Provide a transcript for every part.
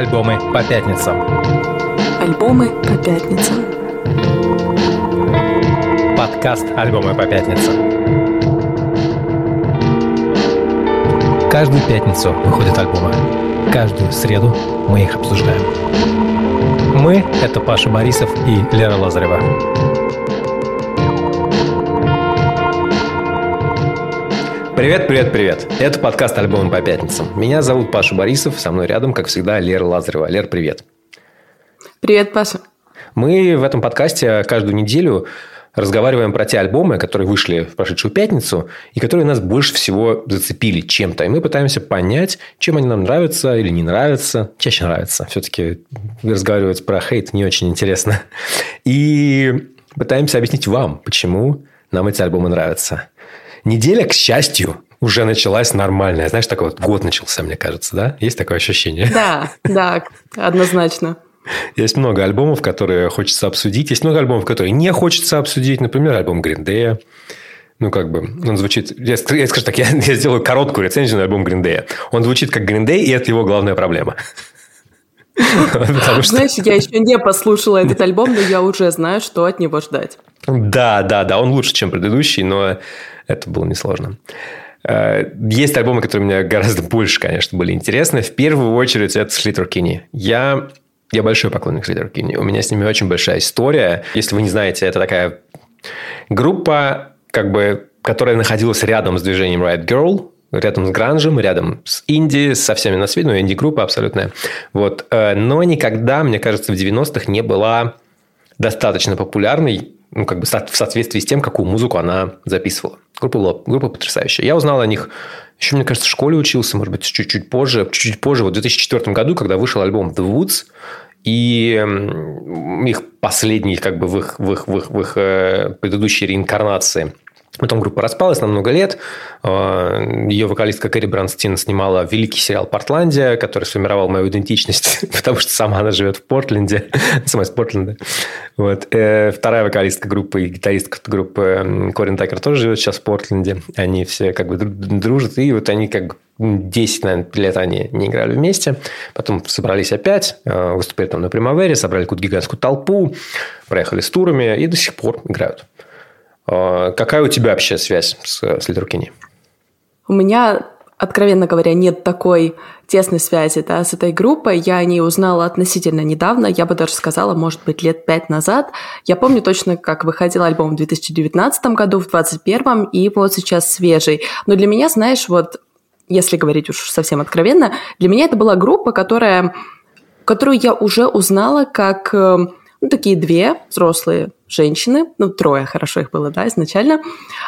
Альбомы по пятницам. Альбомы по пятницам. Подкаст «Альбомы по пятницам». Каждую пятницу выходят альбомы. Каждую среду мы их обсуждаем. Мы — это Паша Борисов и Лера Лазарева. Привет, привет, привет. Это подкаст «Альбомы по пятницам». Меня зовут Паша Борисов, со мной рядом, как всегда, Лера Лазарева. Лер, привет. Привет, Паша. Мы в этом подкасте каждую неделю разговариваем про те альбомы, которые вышли в прошедшую пятницу, и которые нас больше всего зацепили чем-то. И мы пытаемся понять, чем они нам нравятся или не нравятся. Чаще нравятся. Все-таки разговаривать про хейт не очень интересно. И пытаемся объяснить вам, почему нам эти альбомы нравятся. Неделя, к счастью, уже началась нормальная. Знаешь, такой вот год начался, мне кажется, да? Есть такое ощущение? Да, да, однозначно. Есть много альбомов, которые хочется обсудить. Есть много альбомов, которые не хочется обсудить. Например, альбом Гриндея. Ну, как бы, он звучит... Я, я скажу так, я, я сделаю короткую рецензию на альбом Гриндея. Он звучит как Гриндей, и это его главная проблема. Знаешь, я еще не послушала этот альбом, но я уже знаю, что от него ждать. Да, да, да, он лучше, чем предыдущий, но это было несложно. Э, есть альбомы, которые мне гораздо больше, конечно, были интересны. В первую очередь, это Слитер Кинни. Я, я большой поклонник Слитер Кинни. У меня с ними очень большая история. Если вы не знаете, это такая группа, как бы, которая находилась рядом с движением Riot Girl, рядом с гранжем, рядом с инди, со всеми на свете, ну, инди-группа абсолютная. Вот. Э, но никогда, мне кажется, в 90-х не была достаточно популярной ну, как бы в соответствии с тем, какую музыку она записывала. Группа была группа потрясающая. Я узнал о них еще, мне кажется, в школе учился, может быть, чуть-чуть позже. Чуть-чуть позже, вот в 2004 году, когда вышел альбом The Woods, и их последний, как бы, в их, в их, в их, в их э, предыдущей реинкарнации – Потом группа распалась на много лет. А, Ее вокалистка Кэрри Бранстин снимала великий сериал «Портландия», который сформировал мою идентичность, потому что сама она живет в Портленде. Сама из Портленда. Вот. Э, вторая вокалистка группы и гитаристка группы Корин Такер тоже живет сейчас в Портленде. Они все как бы дружат. И вот они как бы 10, наверное, лет они не играли вместе. Потом собрались опять, э, выступили там на Примавере, собрали какую-то гигантскую толпу, проехали с турами и до сих пор играют. А, какая у тебя вообще связь с, с Литрукини? У меня, откровенно говоря, нет такой тесной связи да, с этой группой. Я о ней узнала относительно недавно, я бы даже сказала, может быть, лет пять назад. Я помню точно, как выходил альбом в 2019 году, в 2021, и вот сейчас свежий. Но для меня, знаешь, вот если говорить уж совсем откровенно, для меня это была группа, которая, которую я уже узнала как э, ну, такие две взрослые женщины, ну, трое, хорошо их было, да, изначально,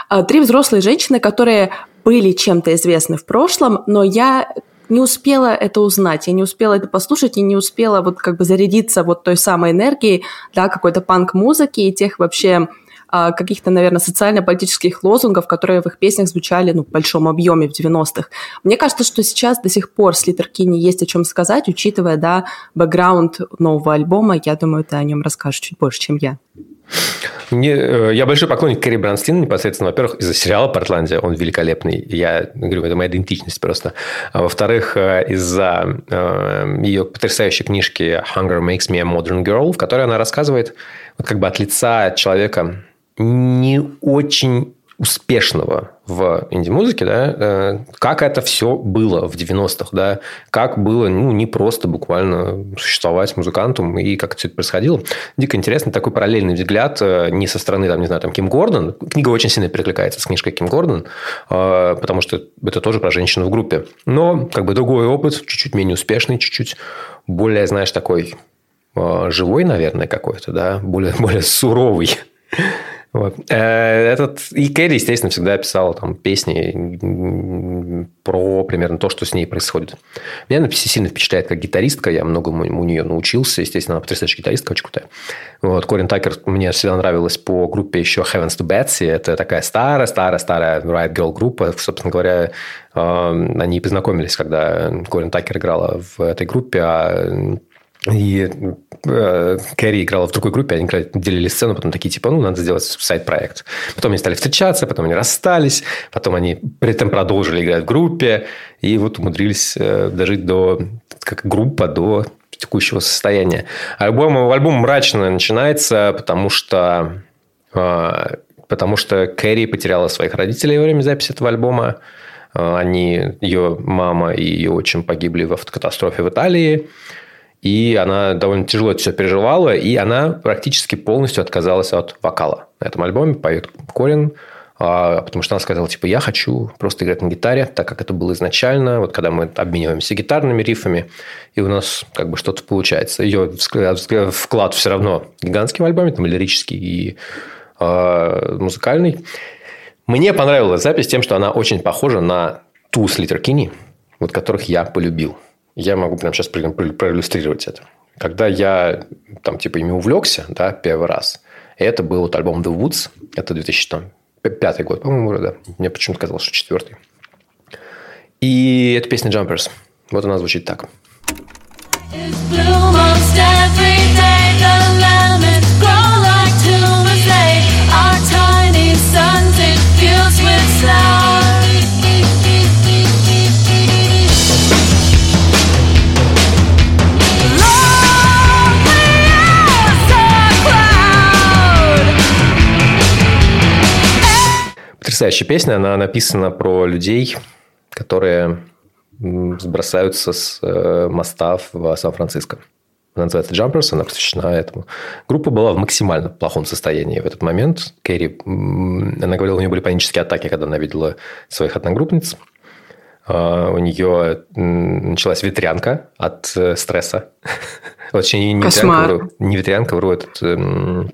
а, три взрослые женщины, которые были чем-то известны в прошлом, но я не успела это узнать, я не успела это послушать, и не успела вот как бы зарядиться вот той самой энергией, да, какой-то панк-музыки и тех вообще каких-то, наверное, социально-политических лозунгов, которые в их песнях звучали ну, в большом объеме в 90-х. Мне кажется, что сейчас до сих пор с Литер Кинни есть о чем сказать, учитывая, да, бэкграунд нового альбома. Я думаю, ты о нем расскажешь чуть больше, чем я. Мне, э, я большой поклонник Кэрри Бранстин непосредственно, во-первых, из-за сериала «Портландия», он великолепный, я говорю, это моя идентичность просто. А во-вторых, э, из-за э, ее потрясающей книжки «Hunger Makes Me a Modern Girl», в которой она рассказывает вот как бы от лица человека, не очень успешного в инди-музыке, да, э, как это все было в 90-х, да, как было, ну, не просто буквально существовать музыкантом и как все это происходило. Дико интересно, такой параллельный взгляд э, не со стороны, там, не знаю, там, Ким Гордон. Книга очень сильно перекликается с книжкой Ким Гордон, э, потому что это тоже про женщину в группе. Но, как бы, другой опыт, чуть-чуть менее успешный, чуть-чуть более, знаешь, такой живой, наверное, какой-то, да, более, более суровый. Вот. Э, этот... И Кэрри, естественно, всегда писала там песни про примерно то, что с ней происходит. Меня она сильно впечатляет как гитаристка. Я многому у нее научился. Естественно, она потрясающая гитаристка, очень крутая. Вот. Корин Такер мне всегда нравилась по группе еще Heavens to Betsy. Это такая старая-старая-старая Riot Girl группа. Собственно говоря, э, они познакомились, когда Корин Такер играла в этой группе, а и э, Кэрри играла в другой группе, они делили сцену, потом такие, типа, ну, надо сделать сайт-проект. Потом они стали встречаться, потом они расстались, потом они при этом продолжили играть в группе, и вот умудрились э, дожить до как группа до текущего состояния. Альбом, альбом мрачно начинается, потому что, а, потому что Кэрри потеряла своих родителей во время записи этого альбома. А, они, ее мама и ее отчим погибли в автокатастрофе в Италии. И она довольно тяжело это все переживала, и она практически полностью отказалась от вокала. На этом альбоме поет Корин, а, потому что она сказала, типа, я хочу просто играть на гитаре, так как это было изначально, вот когда мы обмениваемся гитарными рифами, и у нас как бы что-то получается. Ее вклад все равно гигантский в альбоме, там лирический и э, музыкальный. Мне понравилась запись тем, что она очень похожа на ту с Литеркини, вот которых я полюбил. Я могу прямо сейчас проиллюстрировать это. Когда я там типа ими увлекся, да, первый раз, это был вот альбом The Woods, это 2005 год, по-моему, да. Мне почему-то казалось, что четвертый. И это песня Jumpers. Вот она звучит так. Потрясающая песня. Она написана про людей, которые сбросаются с э, моста в Сан-Франциско. Она называется Jumpers, она посвящена этому. Группа была в максимально плохом состоянии в этот момент. Кэрри, она говорила, у нее были панические атаки, когда она видела своих одногруппниц. А, у нее началась ветрянка от э, стресса. Точнее, не ветрянка, не ветрянка, вру, этот эм,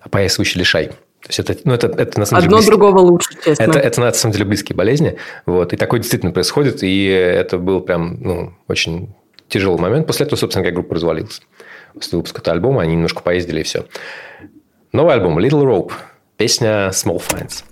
опоясывающий лишай. То есть это, ну, это, это на самом Одно деле другого лучше, честно. Это, это на самом деле близкие болезни. Вот, и такое действительно происходит. И это был прям ну, очень тяжелый момент. После этого, собственно, как группа развалилась. После выпуска этого альбома они немножко поездили и все. Новый альбом Little Rope. Песня Small Finds.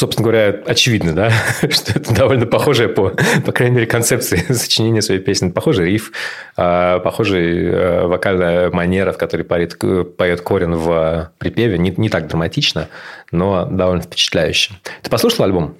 Собственно говоря, очевидно, да, что это довольно похожая по, по крайней мере, концепции сочинения своей песни. Похожий риф, а, похожая э, вокальная манера, в которой поет, поет Корин в припеве. Не, не так драматично, но довольно впечатляюще. Ты послушал альбом?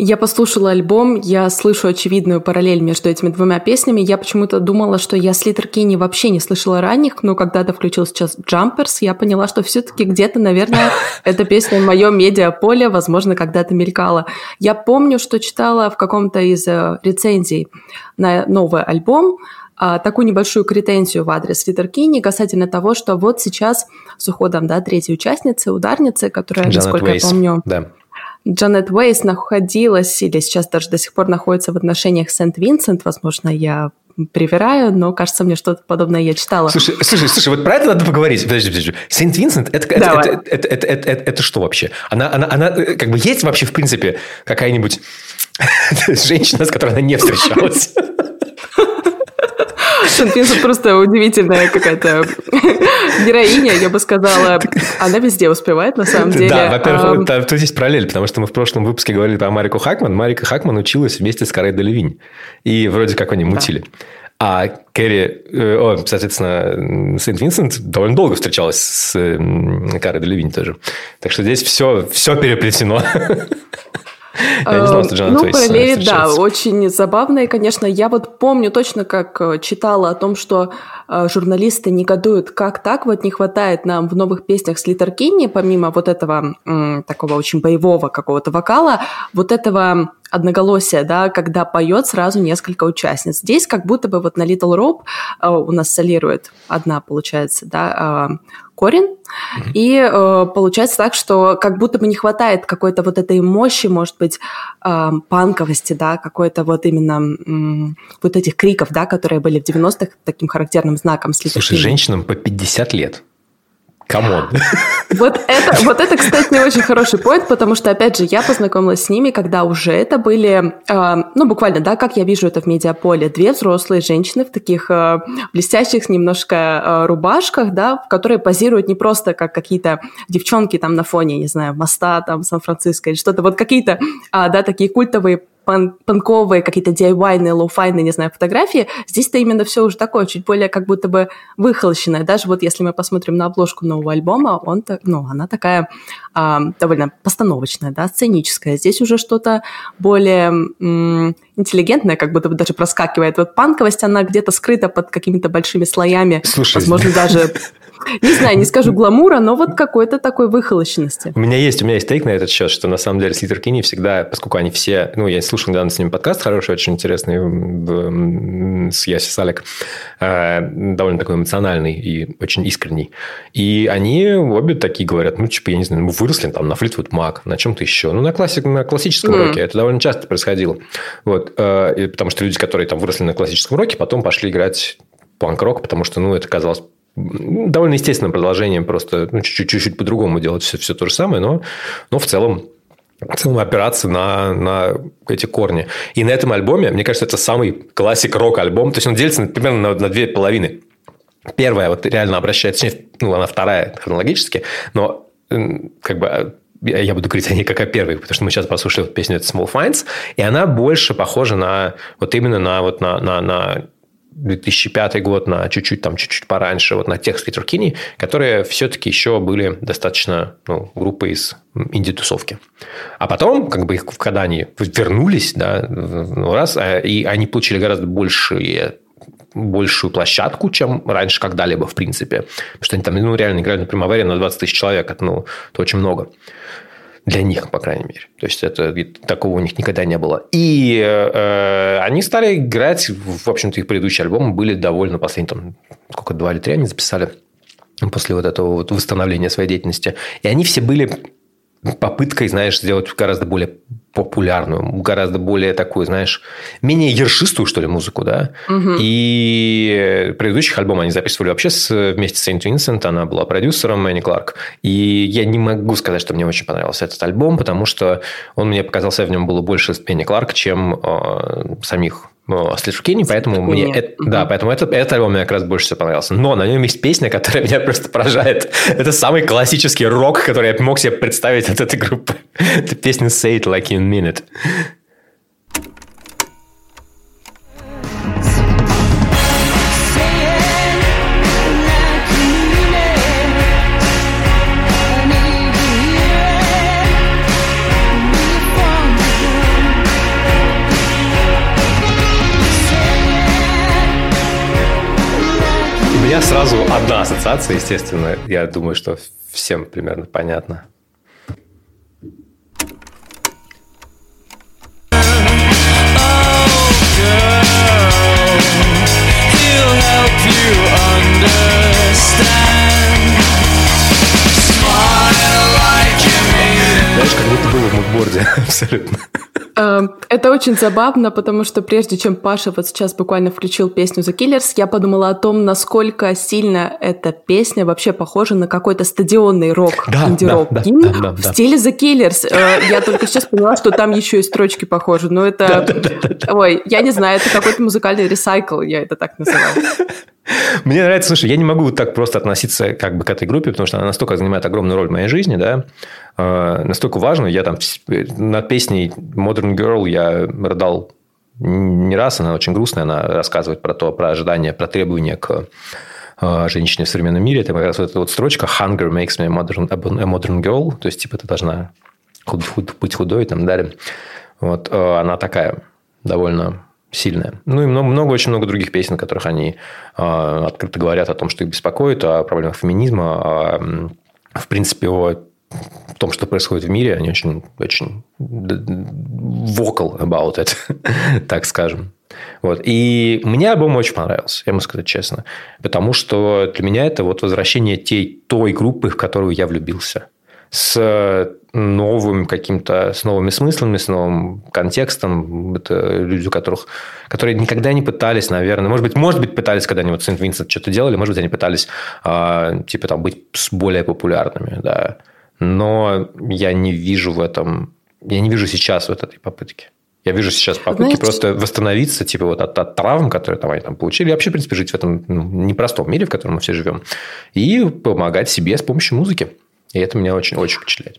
Я послушала альбом, я слышу очевидную параллель между этими двумя песнями. Я почему-то думала, что я Слитер Кини вообще не слышала ранних, но когда-то включил сейчас Jumpers, я поняла, что все-таки где-то, наверное, эта песня в моем медиаполе, возможно, когда-то мелькала. Я помню, что читала в каком-то из э, рецензий на новый альбом, а, такую небольшую кретензию в адрес Литеркини касательно того, что вот сейчас с уходом да, третьей участницы, ударницы, которая, Janet насколько Weiss. я помню, да. Джанет Уэйс находилась или сейчас даже до сих пор находится в отношениях с Сент-Винсент. Возможно, я привираю, но кажется, мне что-то подобное я читала. Слушай, слушай, слушай, вот про это надо поговорить. Подожди, подожди. Сент-Винсент, это, это, это, это, это, это, это, это что вообще? Она, она, она, как бы есть вообще, в принципе, какая-нибудь женщина, с которой она не встречалась? Шанпинс просто удивительная какая-то героиня, я бы сказала. Она везде успевает, на самом деле. Да, во-первых, а... тут есть параллель, потому что мы в прошлом выпуске говорили про Марику Хакман. Марика Хакман училась вместе с Карой Делевинь. И вроде как они мутили. А Кэрри, э, о, соответственно, Сент-Винсент довольно долго встречалась с Карой Делевинь тоже. Так что здесь все, все переплетено. Я не знал, что Джонатан Ну, параллели, да, очень забавные, конечно. Я вот помню точно, как э, читала о том, что э, журналисты негодуют, как так вот не хватает нам в новых песнях с Литеркини, помимо вот этого такого очень боевого какого-то вокала, вот этого одноголосия, да, когда поет сразу несколько участниц. Здесь как будто бы вот на Little Rope э, у нас солирует одна, получается, да, э, Корин, mm-hmm. и э, получается так, что как будто бы не хватает какой-то вот этой мощи, может быть, э, панковости, да, какой-то вот именно э, вот этих криков, да, которые были в 90-х таким характерным знаком. Слушай, женщинам по 50 лет come on. Вот это, вот это, кстати, не очень хороший point, потому что, опять же, я познакомилась с ними, когда уже это были, э, ну, буквально, да, как я вижу это в медиаполе, две взрослые женщины в таких э, блестящих немножко э, рубашках, да, которые позируют не просто как какие-то девчонки там на фоне, не знаю, моста там Сан-Франциско или что-то, вот какие-то, а, да, такие культовые пан панковые, какие-то DIY -ные, лоу-файные, не знаю, фотографии, здесь-то именно все уже такое, чуть более как будто бы выхолощенное. Даже вот если мы посмотрим на обложку нового альбома, он, ну, она такая а, довольно постановочная, да, сценическая. Здесь уже что-то более м- интеллигентное, как будто бы даже проскакивает. Вот панковость, она где-то скрыта под какими-то большими слоями. Слушай, возможно, даже не знаю, не скажу гламура, но вот какой-то такой выхолощенности. У меня есть, у меня есть тейк на этот счет, что на самом деле Слитер Кини всегда, поскольку они все, ну, я слушал недавно с ними подкаст хороший, очень интересный с Яси Салик, э, довольно такой эмоциональный и очень искренний. И они обе такие говорят, ну, типа, я не знаю, мы выросли там на Флитвуд Мак, на чем-то еще. Ну, на, классик, на классическом mm. роке. Это довольно часто происходило. Вот. Э, потому что люди, которые там выросли на классическом роке, потом пошли играть панк-рок, потому что, ну, это казалось довольно естественным продолжением, просто ну, чуть-чуть по-другому делать все, все то же самое, но, но в целом целом опираться на, на эти корни. И на этом альбоме, мне кажется, это самый классик рок-альбом. То есть, он делится примерно на, на две половины. Первая вот реально обращается, ну, она вторая хронологически, но как бы я буду говорить о ней как о первой, потому что мы сейчас послушали песню Small Finds, и она больше похожа на вот именно на вот на, на, на 2005 год, на чуть-чуть там, чуть-чуть пораньше, вот на тех Сквитеркини, которые все-таки еще были достаточно ну, группой из инди-тусовки. А потом, как бы их, когда они вернулись, да, ну, раз, а, и они получили гораздо большие большую площадку, чем раньше когда-либо, в принципе. Потому что они там ну, реально играли на Примавере на 20 тысяч человек. Это, ну, это очень много. Для них, по крайней мере. То есть, это, такого у них никогда не было. И э, они стали играть, в общем-то, их предыдущие альбомы были довольно последние, там, сколько, два или три они записали после вот этого вот восстановления своей деятельности. И они все были попыткой, знаешь, сделать гораздо более популярную, гораздо более такую, знаешь, менее ершистую, что ли, музыку, да. Угу. И предыдущих альбомов они записывали вообще с, вместе с Saint Vincent, она была продюсером Мэнни Кларк. И я не могу сказать, что мне очень понравился этот альбом, потому что он мне показался, в нем было больше Мэнни Кларк, чем э, самих слышу Кенни, поэтому мне это, угу. да, поэтому это, этот альбом мне как раз больше всего понравился. Но на нем есть песня, которая меня просто поражает. Это самый классический рок, который я мог себе представить от этой группы. Это песня Say It Like You Mean It. Меня сразу одна ассоциация, естественно. Я думаю, что всем примерно понятно. Знаешь, как будто было в мудборде абсолютно. Эм, это очень забавно, потому что прежде чем Паша вот сейчас буквально включил песню The Killers, я подумала о том, насколько сильно эта песня вообще похожа на какой-то стадионный рок, да, инди-рок да, да, да, да, в стиле The Killers. Э, я только сейчас поняла, что там еще и строчки похожи, но это... Ой, я не знаю, это какой-то музыкальный ресайкл, я это так называю. Мне нравится, слушай, я не могу так просто относиться как бы к этой группе, потому что она настолько занимает огромную роль в моей жизни, да, э, настолько важную. Я там над песней Modern Girl я рыдал не раз, она очень грустная, она рассказывает про то, про ожидания, про требования к э, женщине в современном мире. Это как раз вот эта вот строчка «Hunger makes me a modern, a modern girl», то есть, типа, ты должна быть худой и так далее. Вот, э, она такая довольно сильная. Ну и много, много, очень много других песен, в которых они э, открыто говорят о том, что их беспокоит, о проблемах феминизма, о, в принципе, о том, что происходит в мире. Они очень, очень vocal about it, так скажем. Вот. И мне альбом очень понравился, я могу сказать честно. Потому что для меня это вот возвращение той, той группы, в которую я влюбился. С новым каким-то, с новыми смыслами, с новым контекстом. Это люди, у которых, которые никогда не пытались, наверное, может быть, может быть, пытались, когда они вот Сент-Винсент что-то делали, может быть, они пытались, э, типа, там, быть более популярными, да. Но я не вижу в этом, я не вижу сейчас вот этой попытки. Я вижу сейчас попытки Знаете, просто восстановиться, типа, вот от, от травм, которые там они там получили, и вообще, в принципе, жить в этом ну, непростом мире, в котором мы все живем, и помогать себе с помощью музыки. И это меня очень-очень впечатляет.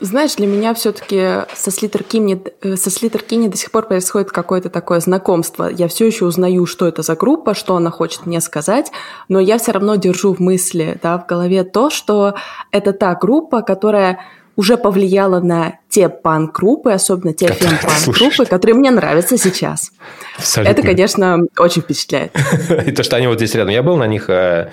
Знаешь, для меня все-таки со Слитер Кинни, э, со Слитер Кинни до сих пор происходит какое-то такое знакомство. Я все еще узнаю, что это за группа, что она хочет мне сказать, но я все равно держу в мысли, да, в голове то, что это та группа, которая уже повлияла на те панк-группы, особенно те фем-панк-группы, которые мне нравятся сейчас. Абсолютно. Это, конечно, очень впечатляет. И то, что они вот здесь рядом. Я был на них э,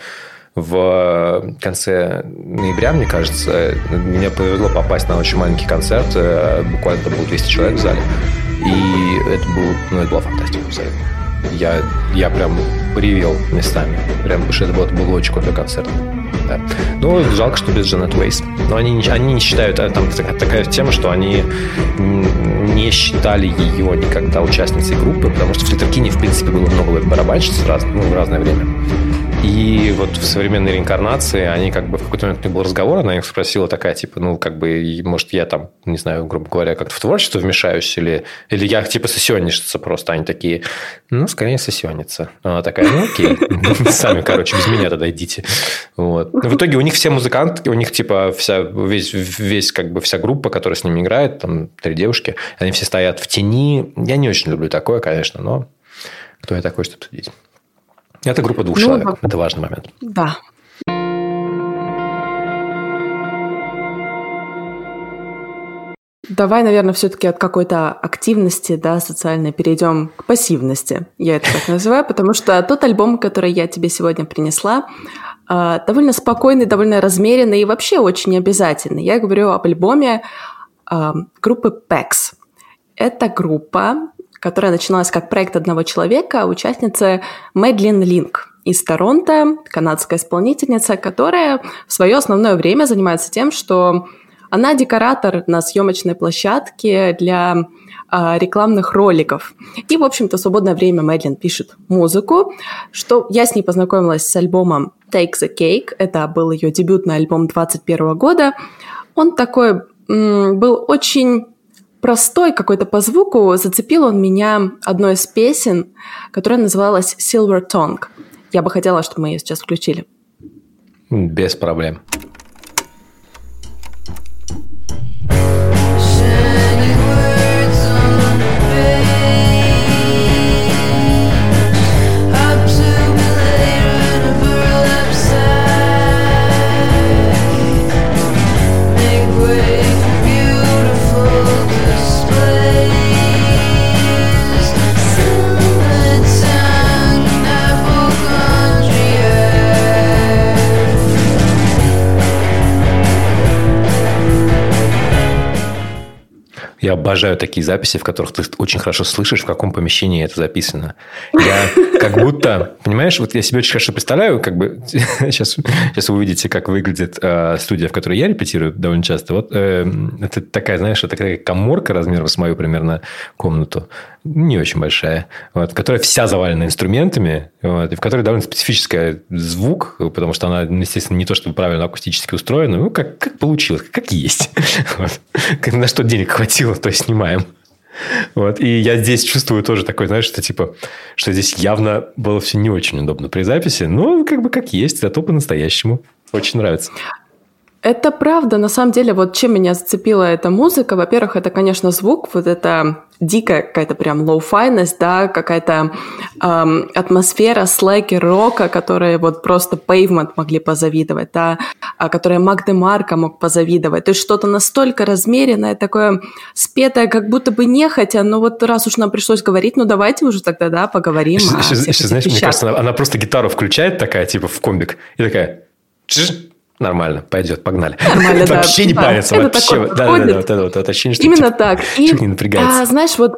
в конце ноября, мне кажется. Мне повезло попасть на очень маленький концерт. Э, буквально там было 200 человек в зале. И это, был, ну, это была фантастика абсолютно. Я, я прям ревел местами. Прям, потому что это был, это был очень крутой концерт. Да. Ну, жалко, что без Джанет Уэйс. Но они, они не считают, а там такая тема, что они не считали ее никогда участницей группы, потому что в Флиттеркине, в принципе, было много барабанщиц раз, ну, в разное время. И вот в современной реинкарнации они как бы в какой-то момент у был разговор, она их спросила такая, типа, ну, как бы, может, я там, не знаю, грубо говоря, как-то в творчество вмешаюсь, или, или я типа сессионница просто. Они такие, ну, скорее сессионница. Она такая, ну, окей, сами, короче, без меня тогда идите. Вот. В итоге у них все музыканты, у них типа вся, весь, весь как бы вся группа, которая с ними играет, там три девушки, они все стоят в тени. Я не очень люблю такое, конечно, но кто я такой, чтобы судить? Это группа двух ну, человек. Это важный момент. Да. Давай, наверное, все-таки от какой-то активности, да, социальной перейдем к пассивности. Я это так называю, потому что тот альбом, который я тебе сегодня принесла, а, довольно спокойный, довольно размеренный и вообще очень обязательный. Я говорю об альбоме а, группы PEX. Это группа, которая начиналась как проект одного человека, участница Мэдлин Линк из Торонто, канадская исполнительница, которая в свое основное время занимается тем, что она декоратор на съемочной площадке для а, рекламных роликов. И, в общем-то, в свободное время Мэдлин пишет музыку, что я с ней познакомилась с альбомом Take the Cake. Это был ее дебютный альбом 21 года. Он такой был очень простой какой-то по звуку, зацепил он меня одной из песен, которая называлась Silver Tongue. Я бы хотела, чтобы мы ее сейчас включили. Без проблем. Обожаю такие записи, в которых ты очень хорошо слышишь, в каком помещении это записано. Я как будто, понимаешь, вот я себе очень хорошо представляю, как бы сейчас, сейчас вы увидите, как выглядит э, студия, в которой я репетирую довольно часто. Вот э, это такая, знаешь, это такая коморка размером с мою примерно комнату не очень большая, вот, которая вся завалена инструментами, вот, и в которой довольно специфический звук, потому что она, естественно, не то чтобы правильно акустически устроена, ну, как, как получилось, как есть. На что денег хватило, то снимаем. Вот. И я здесь чувствую тоже такой, знаешь, что типа, что здесь явно было все не очень удобно при записи, но как бы как есть, зато по-настоящему. Очень нравится. Это правда. На самом деле, вот чем меня зацепила эта музыка, во-первых, это, конечно, звук, вот это дикая какая-то прям лоу-файность, да, какая-то эм, атмосфера слэки рока, которые вот просто Pavement могли позавидовать, да, а, которые Мак Марка мог позавидовать. То есть что-то настолько размеренное, такое спетое, как будто бы нехотя, но вот раз уж нам пришлось говорить, ну давайте уже тогда, да, поговорим еще, о еще, еще, знаешь, мне кажется, она, она просто гитару включает такая, типа, в комбик, и такая... Нормально, пойдет, погнали. Нормально, да. Вообще не парится, вообще. Да, да, да, вот это вот, ощущение, что Именно типа, так. И, не напрягается. А, знаешь, вот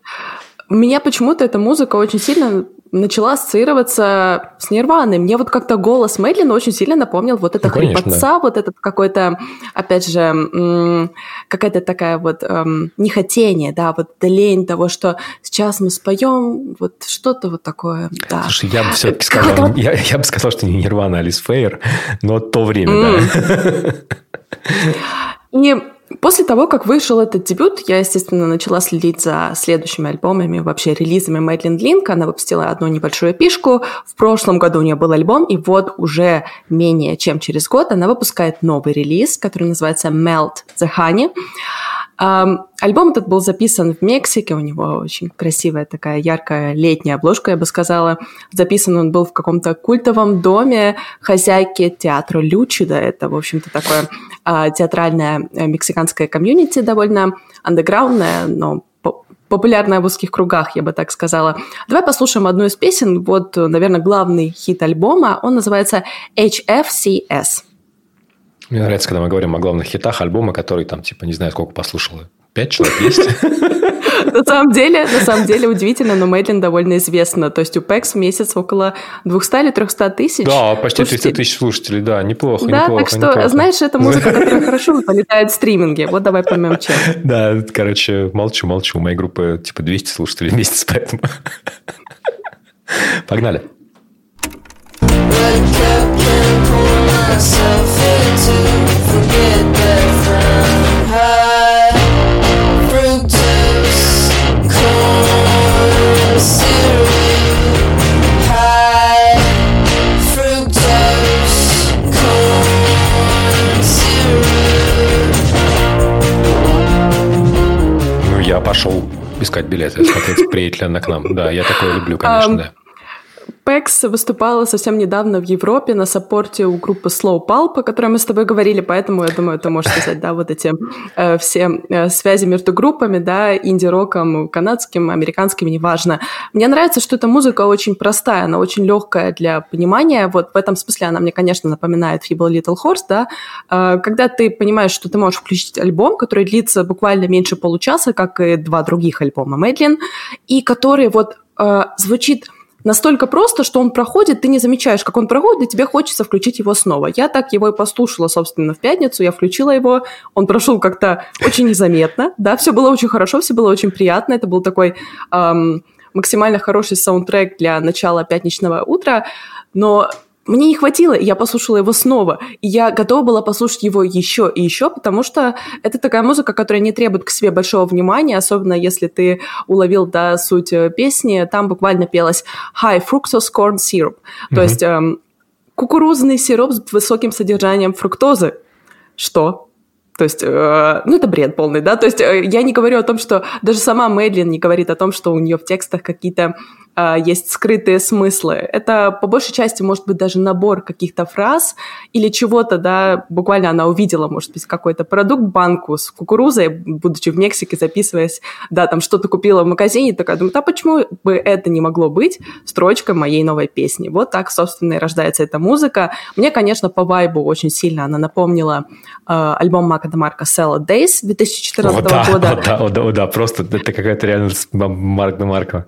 меня почему-то эта музыка очень сильно начала ассоциироваться с Нирваной. Мне вот как-то голос Мэдлин очень сильно напомнил вот это ну, хрипотца, вот этот какой-то, опять же, какая-то такая вот эм, нехотение, да, вот лень того, что сейчас мы споем, вот что-то вот такое, да. Слушай, я бы все-таки сказал, я, я бы сказал, что не Нирвана, а Алис Фейер, но то время, mm. да. И После того, как вышел этот дебют, я, естественно, начала следить за следующими альбомами, вообще релизами Мэдлин Линк. Она выпустила одну небольшую пишку. В прошлом году у нее был альбом, и вот уже менее чем через год она выпускает новый релиз, который называется Melt the Honey. Альбом этот был записан в Мексике, у него очень красивая такая яркая летняя обложка, я бы сказала. Записан он был в каком-то культовом доме хозяйки театра Лючида. Это, в общем-то, такое а, театральное э, мексиканское комьюнити, довольно андеграундное, но популярная в узких кругах, я бы так сказала. Давай послушаем одну из песен. Вот, наверное, главный хит альбома. Он называется HFCS. Мне нравится, когда мы говорим о главных хитах альбома, который там, типа, не знаю, сколько послушало. Пять человек есть? На самом деле, на самом деле удивительно, но Мэйдлин довольно известна. То есть у Пекс в месяц около 200 или 300 тысяч. Да, почти 300 тысяч слушателей, да, неплохо, Да, неплохо, так что, неплохо. знаешь, это музыка, которая хорошо полетает в стриминге. Вот давай поймем, чем. Да, короче, молчу, молчу. У моей группы типа 200 слушателей в месяц, поэтому... Погнали. Я пошел искать билеты, смотреть, приедет ли она к нам. Да, я такое люблю, конечно, да. Пекс выступала совсем недавно в Европе на саппорте у группы Slow Pulp, о которой мы с тобой говорили, поэтому, я думаю, ты можешь сказать, да, вот эти э, все э, связи между группами, да, инди-роком, канадским, американским, неважно. Мне нравится, что эта музыка очень простая, она очень легкая для понимания, вот в этом смысле она мне, конечно, напоминает Feeble Little Horse, да, э, когда ты понимаешь, что ты можешь включить альбом, который длится буквально меньше получаса, как и два других альбома Мэдлин, и который вот э, звучит настолько просто, что он проходит, ты не замечаешь, как он проходит, и тебе хочется включить его снова. Я так его и послушала, собственно, в пятницу, я включила его, он прошел как-то очень незаметно, да, все было очень хорошо, все было очень приятно, это был такой эм, максимально хороший саундтрек для начала пятничного утра, но мне не хватило, и я послушала его снова. И я готова была послушать его еще и еще, потому что это такая музыка, которая не требует к себе большого внимания, особенно если ты уловил да, суть э, песни. Там буквально пелось «High fructose corn syrup», mm-hmm. то есть эм, кукурузный сироп с высоким содержанием фруктозы. Что? То есть, э, ну, это бред полный, да? То есть, э, я не говорю о том, что даже сама Мэдлин не говорит о том, что у нее в текстах какие-то есть скрытые смыслы. Это по большей части может быть даже набор каких-то фраз или чего-то, да, буквально она увидела, может быть, какой-то продукт, банку с кукурузой, будучи в Мексике, записываясь, да, там что-то купила в магазине, такая думаю, а почему бы это не могло быть строчкой моей новой песни? Вот так, собственно, и рождается эта музыка. Мне, конечно, по вайбу очень сильно она напомнила э, альбом Мака Марка «Salad Days» 2014 о, да, года. О, да, о, да, о, да, просто это какая-то реально Марк Марка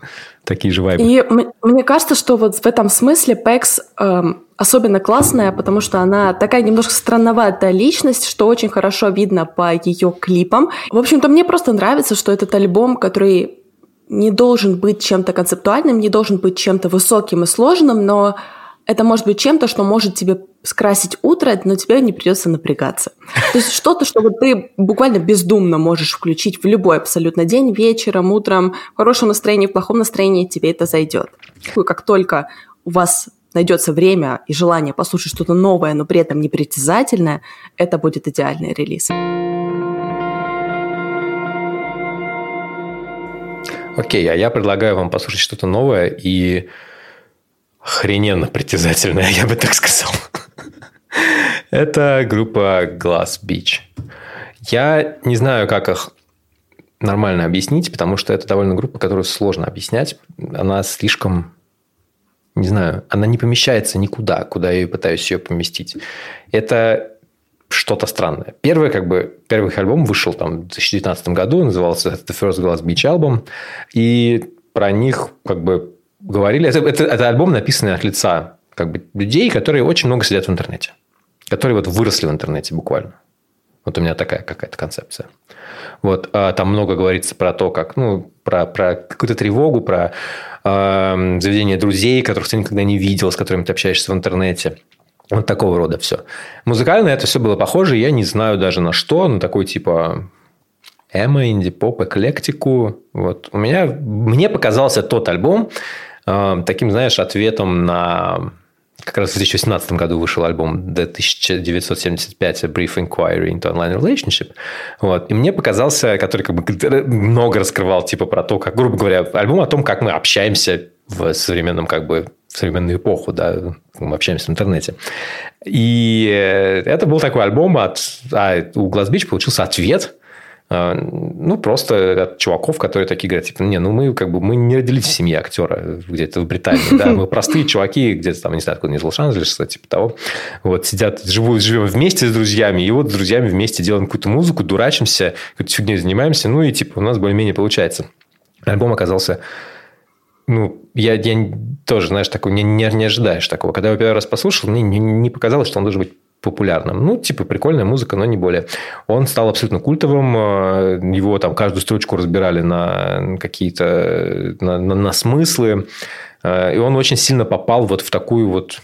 такие же вайбы. И мне кажется, что вот в этом смысле Пекс эм, особенно классная, потому что она такая немножко странноватая личность, что очень хорошо видно по ее клипам. В общем-то, мне просто нравится, что этот альбом, который не должен быть чем-то концептуальным, не должен быть чем-то высоким и сложным, но это может быть чем-то, что может тебе скрасить утро, но тебе не придется напрягаться. То есть что-то, что вот ты буквально бездумно можешь включить в любой абсолютно день, вечером, утром, в хорошем настроении, в плохом настроении, тебе это зайдет. И как только у вас найдется время и желание послушать что-то новое, но при этом непритязательное, это будет идеальный релиз. Окей, okay, а я предлагаю вам послушать что-то новое и охрененно притязательная, я бы так сказал. Это группа Glass Beach. Я не знаю, как их нормально объяснить, потому что это довольно группа, которую сложно объяснять. Она слишком, не знаю, она не помещается никуда, куда я пытаюсь ее поместить. Это что-то странное. Первый, как бы, первый их альбом вышел там в 2019 году, назывался The First Glass Beach Album, и про них как бы говорили... Это, это, это альбом, написанный от лица как бы, людей, которые очень много сидят в интернете. Которые вот выросли в интернете буквально. Вот у меня такая какая-то концепция. Вот, а там много говорится про то, как, ну, про, про какую-то тревогу, про э, заведение друзей, которых ты никогда не видел, с которыми ты общаешься в интернете. Вот такого рода все. Музыкально это все было похоже, я не знаю даже на что, на такой типа эмо, инди-поп, эклектику. Вот. У меня, мне показался тот альбом таким, знаешь, ответом на как раз в 2017 году вышел альбом 1975 A Brief Inquiry into Online Relationship. Вот. И мне показался, который как бы много раскрывал типа про то, как, грубо говоря, альбом о том, как мы общаемся в современном как бы в современную эпоху, да, мы общаемся в интернете. И это был такой альбом от... А у Beach получился ответ ну, просто от чуваков, которые такие говорят, типа, не, ну, мы как бы мы не родились в семье актера где-то в Британии, да, мы простые чуваки, где-то там, не знаю, откуда, из Лос-Анджелеса, типа того, вот, сидят, живут, живем вместе с друзьями, и вот с друзьями вместе делаем какую-то музыку, дурачимся, какой-то фигней занимаемся, ну, и, типа, у нас более-менее получается. Альбом оказался ну, я, я тоже, знаешь, такой, не, не, не ожидаешь такого. Когда я первый раз послушал, мне не, не показалось, что он должен быть популярным. Ну, типа, прикольная музыка, но не более. Он стал абсолютно культовым. Э, его там каждую строчку разбирали на какие-то... на, на, на смыслы. Э, и он очень сильно попал вот в такую вот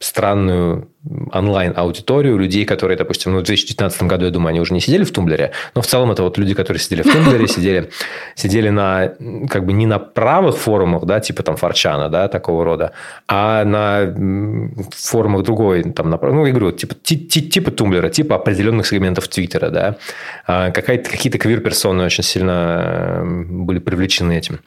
странную онлайн-аудиторию людей, которые, допустим, ну, в 2019 году, я думаю, они уже не сидели в Тумблере, но в целом это вот люди, которые сидели в Тумблере, сидели, сидели на, как бы не на правых форумах, да, типа там Форчана, да, такого рода, а на форумах другой, там, на, ну, я говорю, типа, типа Тумблера, типа определенных сегментов Твиттера, да, а какие-то квир-персоны очень сильно были привлечены этим.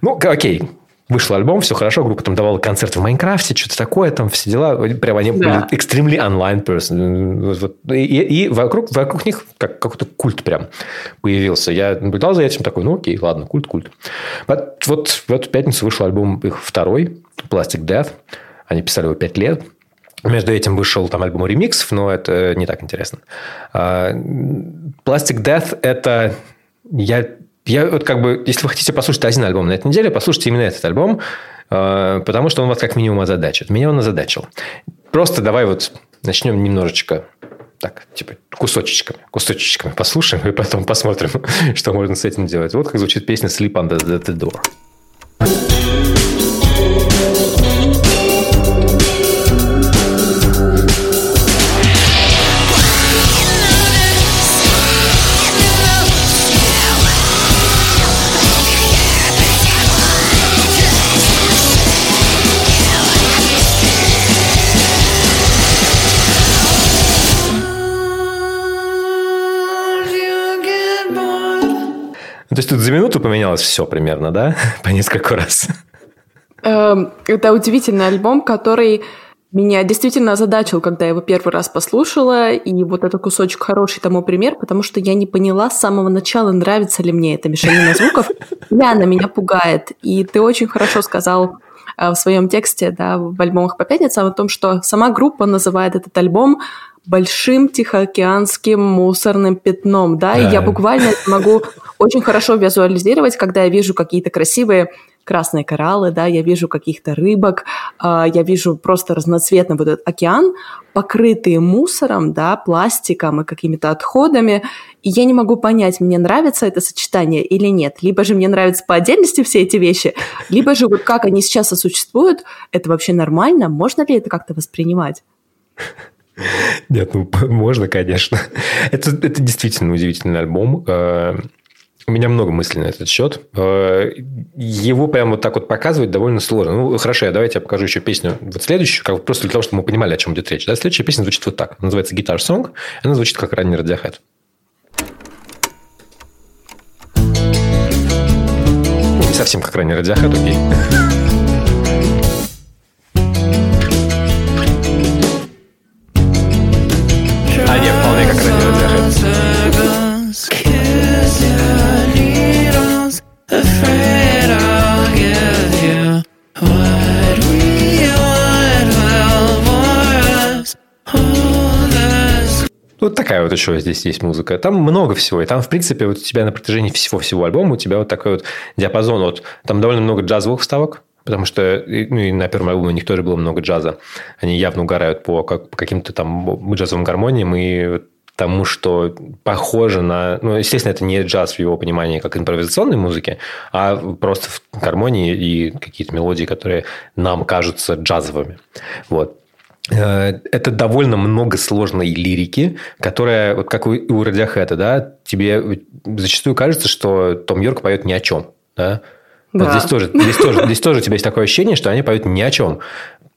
Ну, окей, вышел альбом, все хорошо, группа там давала концерт в Майнкрафте, что-то такое, там все дела. Прям они да. были extremely online person. Вот, и, и вокруг, вокруг них как, какой-то культ прям появился. Я наблюдал за этим, такой, ну окей, ладно, культ, культ. Вот, вот в эту пятницу вышел альбом их второй, Plastic Death. Они писали его пять лет. Между этим вышел там альбом ремиксов, но это не так интересно. А, Plastic Death – это... Я я вот как бы, если вы хотите послушать один альбом на этой неделе, послушайте именно этот альбом, э, потому что он вас как минимум озадачит. Меня он озадачил. Просто давай вот начнем немножечко так, типа, кусочечками, кусочечками послушаем, и потом посмотрим, что можно с этим делать. Вот как звучит песня «Sleep Under the Door». То есть тут за минуту поменялось все примерно, да? По несколько раз. Эм, это удивительный альбом, который меня действительно озадачил, когда я его первый раз послушала, и вот этот кусочек хороший тому пример, потому что я не поняла с самого начала, нравится ли мне эта мешанина звуков. Да, она меня пугает. И ты очень хорошо сказал э, в своем тексте, да, в альбомах по пятницам о том, что сама группа называет этот альбом большим тихоокеанским мусорным пятном, да, да. и я буквально могу очень хорошо визуализировать, когда я вижу какие-то красивые красные кораллы, да, я вижу каких-то рыбок, э, я вижу просто разноцветный вот этот океан, покрытый мусором, да, пластиком и какими-то отходами, и я не могу понять, мне нравится это сочетание или нет. Либо же мне нравятся по отдельности все эти вещи, либо же вот как они сейчас существуют, это вообще нормально, можно ли это как-то воспринимать? Нет, ну можно, конечно. Это, это действительно удивительный альбом. Э, у меня много мыслей на этот счет. Э, его прямо вот так вот показывать довольно сложно. Ну, хорошо, давайте я покажу еще песню. Вот следующую, как просто для того, чтобы мы понимали, о чем идет речь. Да? Следующая песня звучит вот так. Называется Guitar Song. Она звучит как ранний Radiohead. Ну, не совсем как ранний Radiohead, окей. Вот такая вот еще здесь есть музыка. Там много всего. И там, в принципе, вот у тебя на протяжении всего-всего альбома у тебя вот такой вот диапазон. Вот, там довольно много джазовых вставок. потому что ну, и на первом альбоме у них тоже было много джаза. Они явно угорают по, как, по каким-то там джазовым гармониям и тому, что похоже на... Ну, естественно, это не джаз в его понимании как импровизационной музыки, а просто в гармонии и какие-то мелодии, которые нам кажутся джазовыми. Вот. Э, это довольно много сложной лирики, которая, вот как у, у Радиохэта, да, тебе зачастую кажется, что Том Йорк поет ни о чем, да, да. Вот здесь тоже, здесь, тоже, здесь тоже у тебя есть такое ощущение, что они поют ни о чем.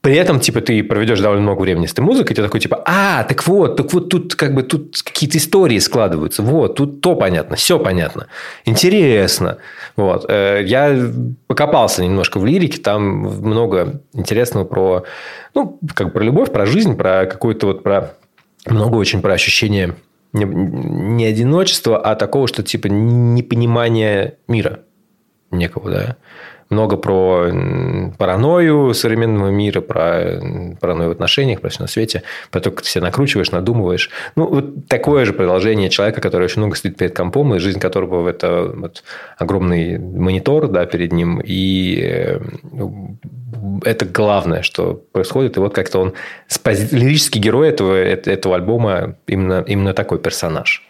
При этом, типа, ты проведешь довольно много времени с этой музыкой, и ты такой, типа, а, так вот, так вот тут как бы тут какие-то истории складываются, вот, тут то понятно, все понятно, интересно. Вот. Э, я покопался немножко в лирике, там много интересного про, ну, как про любовь, про жизнь, про какую-то вот, про много очень про ощущение не одиночества, а такого, что типа непонимания мира некого, да много про паранойю современного мира, про паранойю в отношениях, про все на свете, про то, как ты себя накручиваешь, надумываешь. Ну, вот такое же продолжение человека, который очень много стоит перед компом, и жизнь которого это вот огромный монитор да, перед ним, и э, это главное, что происходит. И вот как-то он лирический герой этого, этого альбома именно, именно такой персонаж.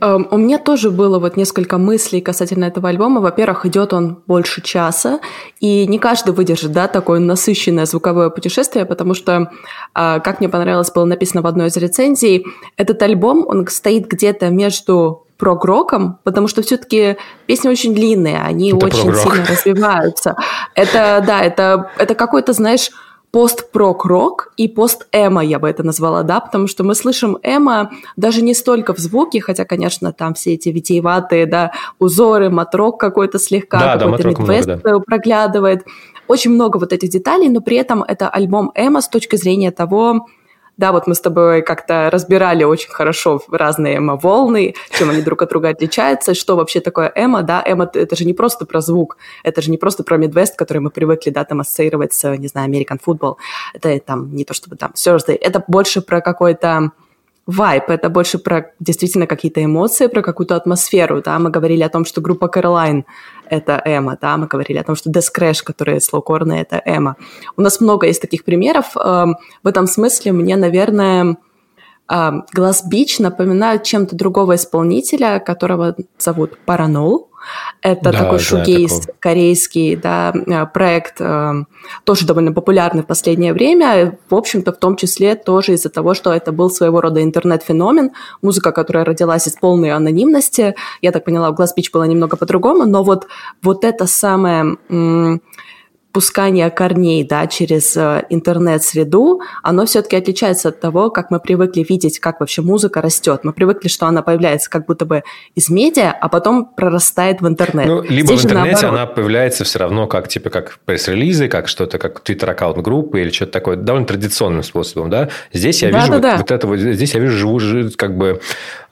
Um, у меня тоже было вот несколько мыслей касательно этого альбома. Во-первых, идет он больше часа, и не каждый выдержит, да, такое насыщенное звуковое путешествие, потому что, uh, как мне понравилось, было написано в одной из рецензий, этот альбом, он стоит где-то между прог-роком, потому что все-таки песни очень длинные, они это очень сильно развиваются. Это, да, это, это какой-то, знаешь, пост-прок-рок и пост-эмо, я бы это назвала, да, потому что мы слышим эмо даже не столько в звуке, хотя, конечно, там все эти витиеватые, да, узоры, матрок какой-то слегка, да, какой-то да, мидвест да. проглядывает. Очень много вот этих деталей, но при этом это альбом эмо с точки зрения того, да, вот мы с тобой как-то разбирали очень хорошо разные эмо-волны, чем они друг от друга отличаются, что вообще такое эмо, да, эмо это же не просто про звук, это же не просто про Midwest, который мы привыкли, да, там ассоциировать с, не знаю, American Football, это там не то чтобы там Thursday, это больше про какой-то вайп, это больше про действительно какие-то эмоции, про какую-то атмосферу, да, мы говорили о том, что группа Caroline — это эмо, да, мы говорили о том, что Death Crash, которые слоукорны, это эмо. У нас много есть таких примеров, эм, в этом смысле мне, наверное, Глаз Бич напоминают чем-то другого исполнителя, которого зовут Паранол, это да, такой шугейс такого. корейский да, э, проект, э, тоже довольно популярный в последнее время. В общем-то, в том числе тоже из-за того, что это был своего рода интернет-феномен, музыка, которая родилась из полной анонимности. Я так поняла, в Glass Beach было немного по-другому, но вот, вот это самое... М- пускание корней да, через э, интернет-среду, оно все-таки отличается от того, как мы привыкли видеть, как вообще музыка растет. Мы привыкли, что она появляется как будто бы из медиа, а потом прорастает в интернет. Ну, либо Здесь в интернете она появляется все равно как типа как пресс-релизы, как что-то, как твиттер-аккаунт группы или что-то такое, довольно традиционным способом. Да? Здесь я да, вижу да, вот, да. вот это вот, здесь я вижу живу как бы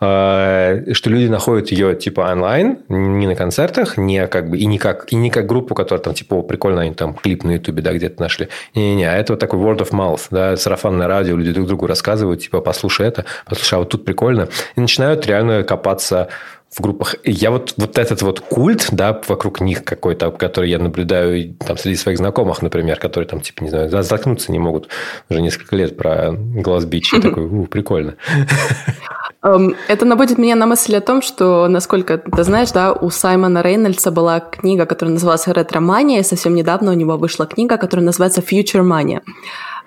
э, что люди находят ее типа онлайн, не на концертах, не как бы и не как и не как группу, которая там типа прикольно они там там клип на Ютубе, да, где-то нашли. Не-не-не, а это вот такой word of mouth, да, сарафанное радио, люди друг другу рассказывают, типа, послушай это, послушай, а вот тут прикольно. И начинают реально копаться в группах. И я вот, вот этот вот культ, да, вокруг них какой-то, который я наблюдаю там среди своих знакомых, например, которые там, типа, не знаю, заткнуться не могут уже несколько лет про глаз бич. Такой, у, прикольно. Эм, это наводит меня на мысль о том, что, насколько ты знаешь, да, у Саймона Рейнольдса была книга, которая называлась «Ретромания», и совсем недавно у него вышла книга, которая называется «Future Mania».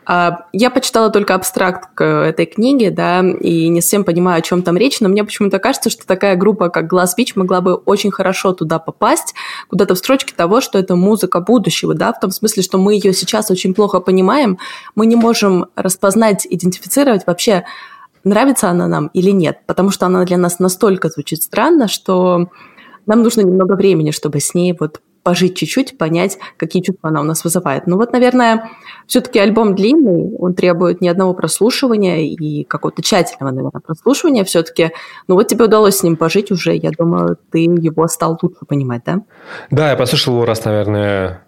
А, я почитала только абстракт к этой книге, да, и не совсем понимаю, о чем там речь, но мне почему-то кажется, что такая группа, как Glass Beach, могла бы очень хорошо туда попасть, куда-то в строчке того, что это музыка будущего, да, в том смысле, что мы ее сейчас очень плохо понимаем, мы не можем распознать, идентифицировать вообще, нравится она нам или нет, потому что она для нас настолько звучит странно, что нам нужно немного времени, чтобы с ней вот пожить чуть-чуть, понять, какие чувства она у нас вызывает. Ну вот, наверное, все-таки альбом длинный, он требует ни одного прослушивания и какого-то тщательного, наверное, прослушивания все-таки. Ну вот тебе удалось с ним пожить уже, я думаю, ты его стал лучше понимать, да? Да, я послушал его раз, наверное,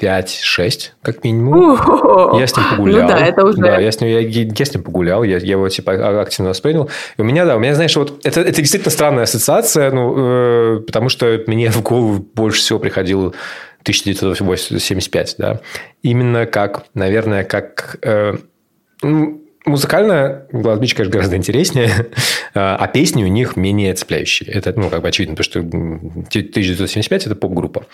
5-6, как минимум. Я с ним погулял. Ну да, это уже... Да, я с ним, я, я с ним погулял, я, я его типа а, активно воспринял. И у меня, да, у меня, знаешь, вот это, это действительно странная ассоциация, ну, э, потому что мне в голову больше всего приходил 1975, да, именно как, наверное, как э, ну, музыкально Beach, конечно, гораздо интереснее, а песни у них менее цепляющие. Это, ну, как бы очевидно, потому что 1975 – это поп-группа.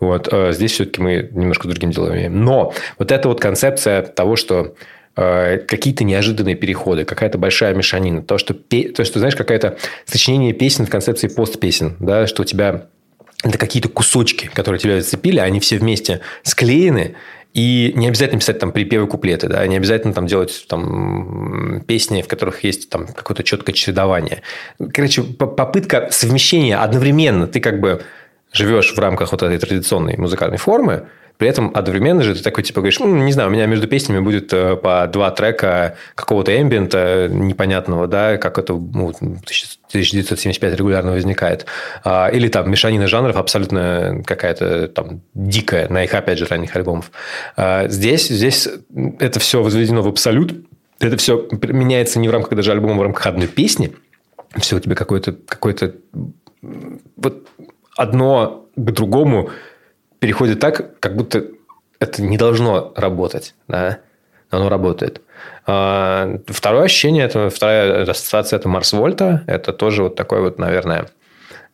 Вот. А здесь все-таки мы немножко другим делом имеем. Но вот эта вот концепция того, что э, какие-то неожиданные переходы, какая-то большая мешанина, то, что, то, что знаешь, какое-то сочинение песен в концепции постпесен, да, что у тебя это какие-то кусочки, которые тебя зацепили, они все вместе склеены, и не обязательно писать там припевы, куплеты, да, не обязательно там делать там песни, в которых есть там какое-то четкое чередование. Короче, попытка совмещения одновременно, ты как бы живешь в рамках вот этой традиционной музыкальной формы, при этом одновременно же ты такой, типа, говоришь, ну, не знаю, у меня между песнями будет э, по два трека какого-то эмбиента непонятного, да, как это ну, 1975 регулярно возникает. А, или там мешанина жанров абсолютно какая-то там дикая на их, опять же, ранних альбомов. А, здесь, здесь это все возведено в абсолют, это все меняется не в рамках даже альбома, а в рамках одной песни. Все у тебя какое-то какое-то вот одно к другому переходит так, как будто это не должно работать, да, оно работает. А, второе ощущение, это, вторая ассоциация – это Марс Вольта. Это тоже вот такой вот, наверное,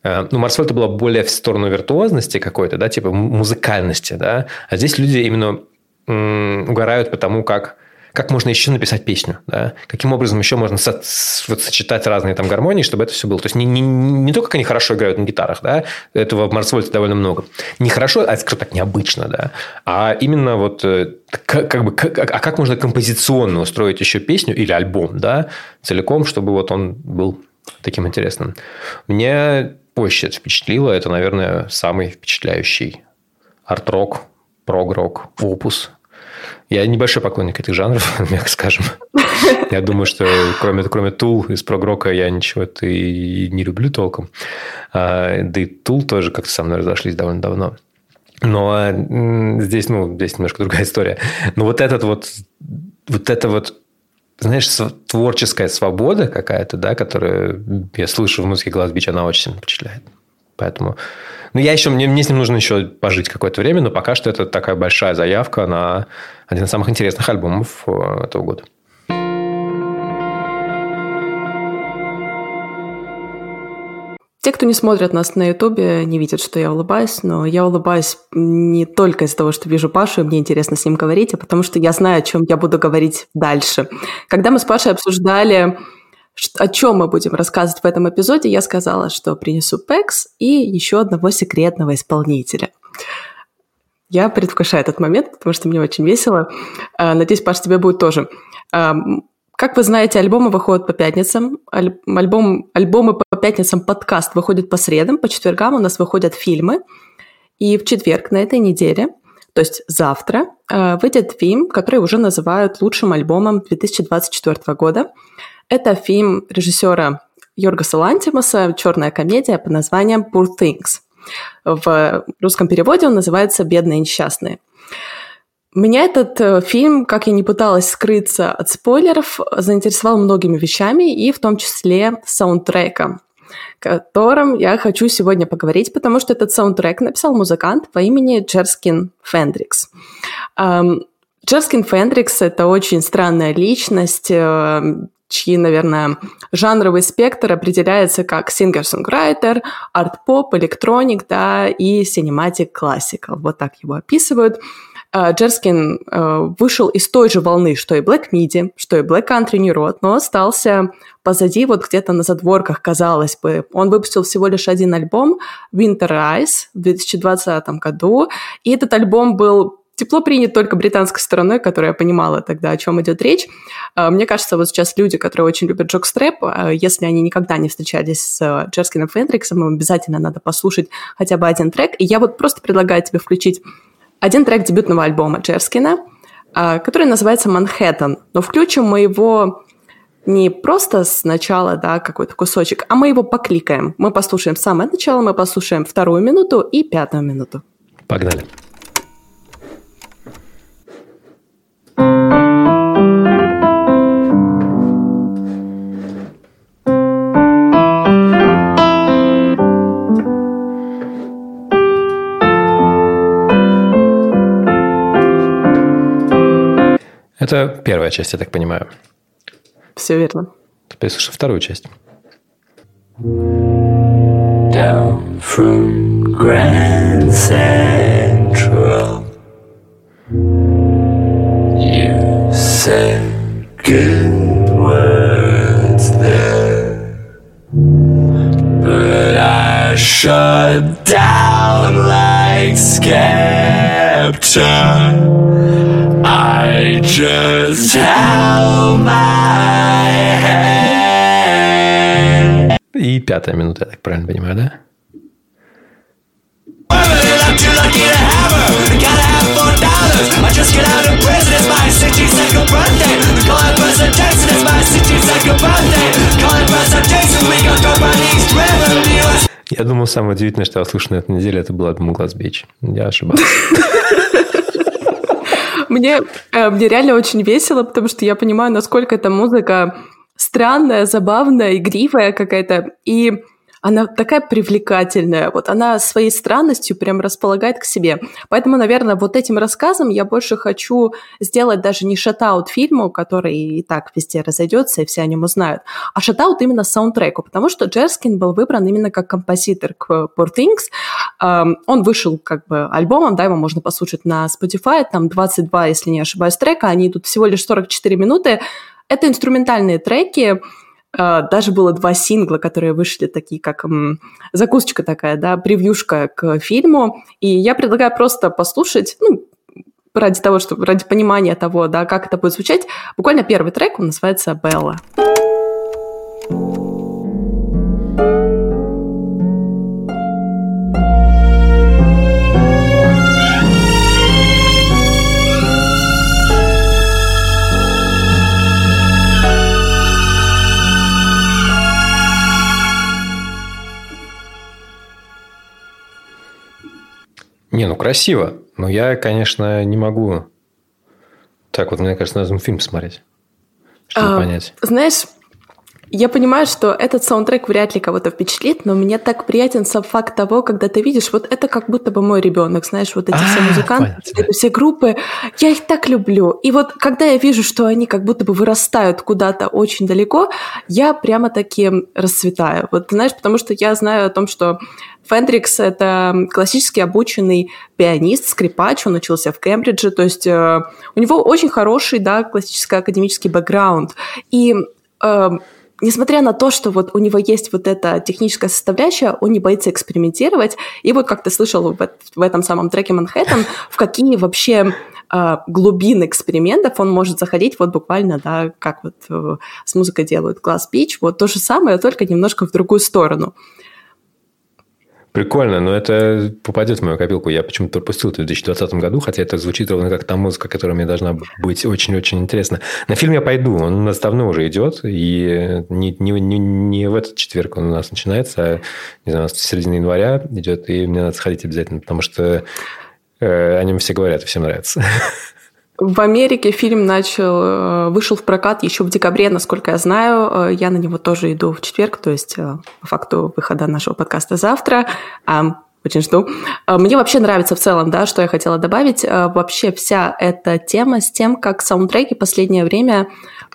э, ну, Марс Вольта была более в сторону виртуозности какой-то, да, типа музыкальности, да, а здесь люди именно угорают потому, как как можно еще написать песню, да? каким образом еще можно со, вот, сочетать разные там гармонии, чтобы это все было. То есть не, не, не только как они хорошо играют на гитарах, да, этого в Марсвольте довольно много. Не хорошо, а скажу так, необычно, да, а именно вот э, как, как бы, как, а как можно композиционно устроить еще песню или альбом, да, целиком, чтобы вот он был таким интересным. Мне позже это впечатлило. Это, наверное, самый впечатляющий арт-рок, прог-рок, опус я небольшой поклонник этих жанров, мягко скажем. Я думаю, что кроме, кроме Тул из прогрока я ничего это и не люблю толком. А, да и Тул тоже как-то со мной разошлись довольно давно. Но здесь, ну, здесь немножко другая история. Но вот этот вот, вот это вот, знаешь, творческая свобода какая-то, да, которую я слышу в музыке Глаз Бич, она очень сильно впечатляет. Поэтому ну, я еще, мне, мне с ним нужно еще пожить какое-то время, но пока что это такая большая заявка на один из самых интересных альбомов э, этого года. Те, кто не смотрят нас на Ютубе, не видят, что я улыбаюсь, но я улыбаюсь не только из-за того, что вижу Пашу, и мне интересно с ним говорить, а потому что я знаю, о чем я буду говорить дальше. Когда мы с Пашей обсуждали о чем мы будем рассказывать в этом эпизоде, я сказала, что принесу пекс и еще одного секретного исполнителя. Я предвкушаю этот момент, потому что мне очень весело. А, надеюсь, Паш, тебе будет тоже. Как вы знаете, альбомы выходят по пятницам. Альбом, альбомы по пятницам, подкаст выходит по средам, по четвергам у нас выходят фильмы. И в четверг на этой неделе, то есть завтра, а, выйдет фильм, который уже называют лучшим альбомом 2024 года. Это фильм режиссера Йоргаса Лантимаса «Черная комедия» под названием «Poor Things». В русском переводе он называется «Бедные несчастные». Меня этот э, фильм, как я не пыталась скрыться от спойлеров, заинтересовал многими вещами, и в том числе саундтреком, котором я хочу сегодня поговорить, потому что этот саундтрек написал музыкант по имени Джерскин Фендрикс. Джерскин Фендрикс — это очень странная личность, э, чьи, наверное, жанровый спектр определяется как singer-songwriter, арт-поп, электроник, да, и cinematic classical. Вот так его описывают. А, Джерскин э, вышел из той же волны, что и Black Midi, что и Black Country New Road, но остался позади, вот где-то на задворках, казалось бы. Он выпустил всего лишь один альбом Winter Rise в 2020 году, и этот альбом был тепло принят только британской стороной, которая понимала тогда, о чем идет речь. А, мне кажется, вот сейчас люди, которые очень любят Джокстрэп, а, если они никогда не встречались с Джерскином Фендриксом, им обязательно надо послушать хотя бы один трек. И я вот просто предлагаю тебе включить один трек дебютного альбома Джерскина, а, который называется «Манхэттен». Но включим мы его не просто сначала, да, какой-то кусочек, а мы его покликаем. Мы послушаем самое начало, мы послушаем вторую минуту и пятую минуту. Погнали. Это первая часть, я так понимаю. Все верно. Теперь слушай вторую часть. Down from Grand Central, you said good words there, but I shut down like Skepta. Just held my head. И пятая минута, я так правильно понимаю, да? Women, I'm too lucky to have her. Gotta have four dollars. I just get out of prison. It's my 62nd birthday. Calling President Jackson. It's my 62nd birthday. Calling President Jackson. We gon' go by East River. The US Я думал, самое удивительное, что я услышал на этой неделе, это была Муглас Бич. Я ошибался. Мне, э, мне реально очень весело, потому что я понимаю, насколько эта музыка странная, забавная, игривая какая-то. И она такая привлекательная. Вот она своей странностью прям располагает к себе. Поэтому, наверное, вот этим рассказом я больше хочу сделать даже не шатаут фильму, который и так везде разойдется, и все о нем узнают, а шатаут именно саундтреку, потому что Джерскин был выбран именно как композитор к Poor Things. Эм, Он вышел как бы альбомом, да, его можно послушать на Spotify, там 22, если не ошибаюсь, трека, они идут всего лишь 44 минуты. Это инструментальные треки, даже было два сингла, которые вышли такие, как закусочка такая, да, превьюшка к фильму. И я предлагаю просто послушать, ну, ради того, чтобы ради понимания того, да, как это будет звучать. Буквально первый трек, он называется «Белла». Не, ну красиво. Но я, конечно, не могу. Так вот, мне кажется, надо фильм посмотреть, чтобы А, понять. Знаешь, я понимаю, что этот саундтрек вряд ли кого-то впечатлит, но мне так приятен сам факт того, когда ты видишь, вот это как будто бы мой ребенок, знаешь, вот эти все А, музыканты, понятно. эти все группы, я их так люблю. И вот когда я вижу, что они как будто бы вырастают куда-то очень далеко, я прямо таки расцветаю. Вот знаешь, потому что я знаю о том, что Фендрикс — это классически обученный пианист, скрипач, он учился в Кембридже, то есть э, у него очень хороший, да, классический академический бэкграунд. И э, несмотря на то, что вот у него есть вот эта техническая составляющая, он не боится экспериментировать. И вот как ты слышал в, в этом самом треке «Манхэттен», в какие вообще э, глубины экспериментов он может заходить вот буквально, да, как вот э, с музыкой делают Glass Beach, вот то же самое, только немножко в другую сторону. Прикольно, но это попадет в мою копилку. Я почему-то пропустил это в 2020 году, хотя это звучит ровно как та музыка, которая мне должна быть очень-очень интересна. На фильм я пойду, он у нас давно уже идет, и не, не, не, не в этот четверг он у нас начинается, а не знаю, у нас в середине января идет, и мне надо сходить обязательно, потому что э, о нем все говорят, всем нравится. В Америке фильм начал, э, вышел в прокат еще в декабре, насколько я знаю. Э, Я на него тоже иду в четверг, то есть э, по факту выхода нашего подкаста завтра. А, Очень жду. Мне вообще нравится в целом, да, что я хотела добавить. Вообще вся эта тема с тем, как саундтреки последнее время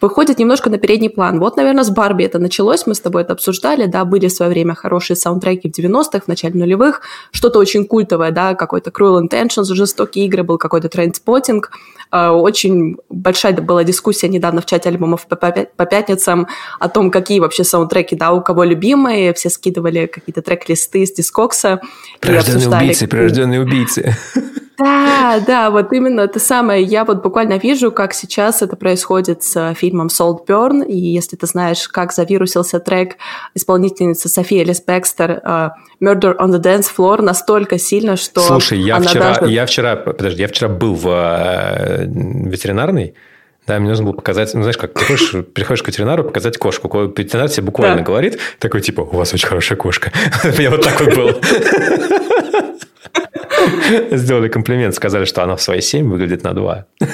выходят немножко на передний план. Вот, наверное, с Барби это началось, мы с тобой это обсуждали, да, были в свое время хорошие саундтреки в 90-х, в начале нулевых, что-то очень культовое, да, какой-то Cruel Intentions, жестокие игры, был какой-то трендспотинг. Э, Очень большая была дискуссия недавно в чате альбомов по, пятницам о том, какие вообще саундтреки, да, у кого любимые, все скидывали какие-то трек-листы с дискокса. и Прирожденные убийцы, прирожденные убийцы. да, да, вот именно это самое. Я вот буквально вижу, как сейчас это происходит с э, фильмом Saltburn, и если ты знаешь, как завирусился трек исполнительницы Софии Элис Бекстер э, «Murder on the Dance Floor» настолько сильно, что Слушай, я вчера, даже- я вчера, подожди, я вчера был в э, ветеринарной, да, мне нужно было показать, ну, знаешь, как приходишь, приходишь к ветеринару показать кошку. Ко- Ветеринар тебе буквально Да. говорит, такой, типа, у вас очень хорошая кошка. Меня вот так вот было. Сделали комплимент, сказали, что она в свои 7 выглядит на 2.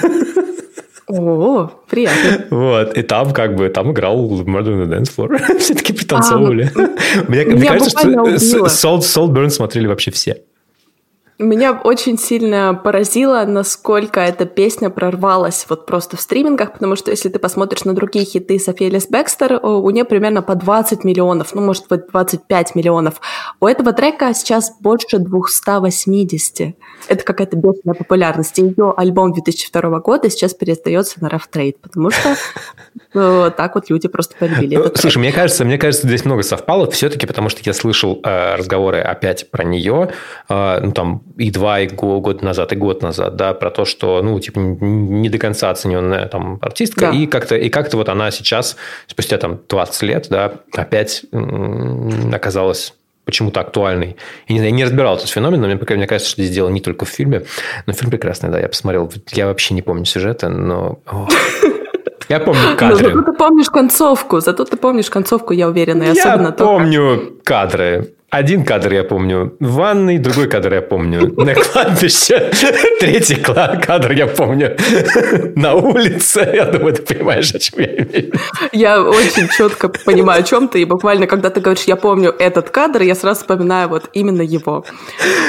О, приятно. Вот, и там как бы, там играл Murder on the Dance Floor. Все таки пританцовывали. Мне мне меня кажется, что Salt Burn смотрели вообще все. Меня очень сильно поразило, насколько эта песня прорвалась вот просто в стримингах, потому что если ты посмотришь на другие хиты Софии Элис Бекстер, у нее примерно по 20 миллионов, ну, может быть, 25 миллионов. У этого трека сейчас больше 280. Это какая-то бешеная популярность. Ее альбом 2002 года сейчас перестается на Rough Trade, потому что э, так вот люди просто полюбили этот Слушай, мне кажется, мне кажется, здесь много совпало все-таки, потому что я слышал э, разговоры опять про нее, э, ну, там, и два и год назад, и год назад, да, про то, что, ну, типа, не до конца оцененная там артистка, да. и как-то и как-то вот она сейчас, спустя там 20 лет, да, опять оказалась почему-то актуальной. И не, я не разбирал этот феномен, но мне, мне кажется, что здесь дело не только в фильме. Но фильм прекрасный, да, я посмотрел. Я вообще не помню сюжета, но... Я помню кадры. Но зато ты помнишь концовку, зато ты помнишь концовку, я уверена. И я особенно помню то, как... кадры. Один кадр я помню в ванной, другой кадр я помню на кладбище, третий кадр я помню на улице. Я думаю, ты понимаешь, о чем я имею. Я очень четко понимаю, о чем ты, и буквально, когда ты говоришь, я помню этот кадр, я сразу вспоминаю вот именно его.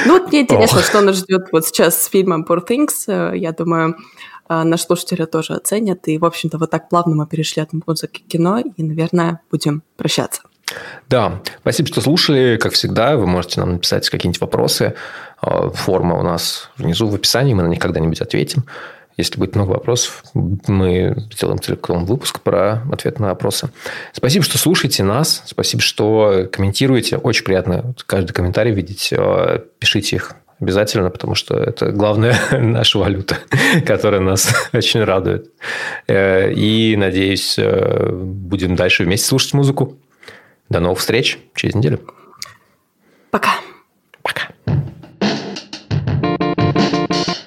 Ну вот мне интересно, Ох. что нас ждет вот сейчас с фильмом Poor Things. Я думаю, наши слушатели тоже оценят. И, в общем-то, вот так плавно мы перешли от музыки к кино, и, наверное, будем прощаться. Да, спасибо, что слушали. Как всегда, вы можете нам написать какие-нибудь вопросы. А, форма у нас внизу в описании, мы на них когда-нибудь ответим. Если будет много вопросов, мы сделаем целиком выпуск про ответ на вопросы. Спасибо, что слушаете нас. Спасибо, что комментируете. Очень приятно каждый комментарий видеть. А, пишите их обязательно, потому что это главная наша валюта, которая нас очень радует. Э, и, надеюсь, э, будем дальше вместе слушать музыку. До новых встреч через неделю. Пока.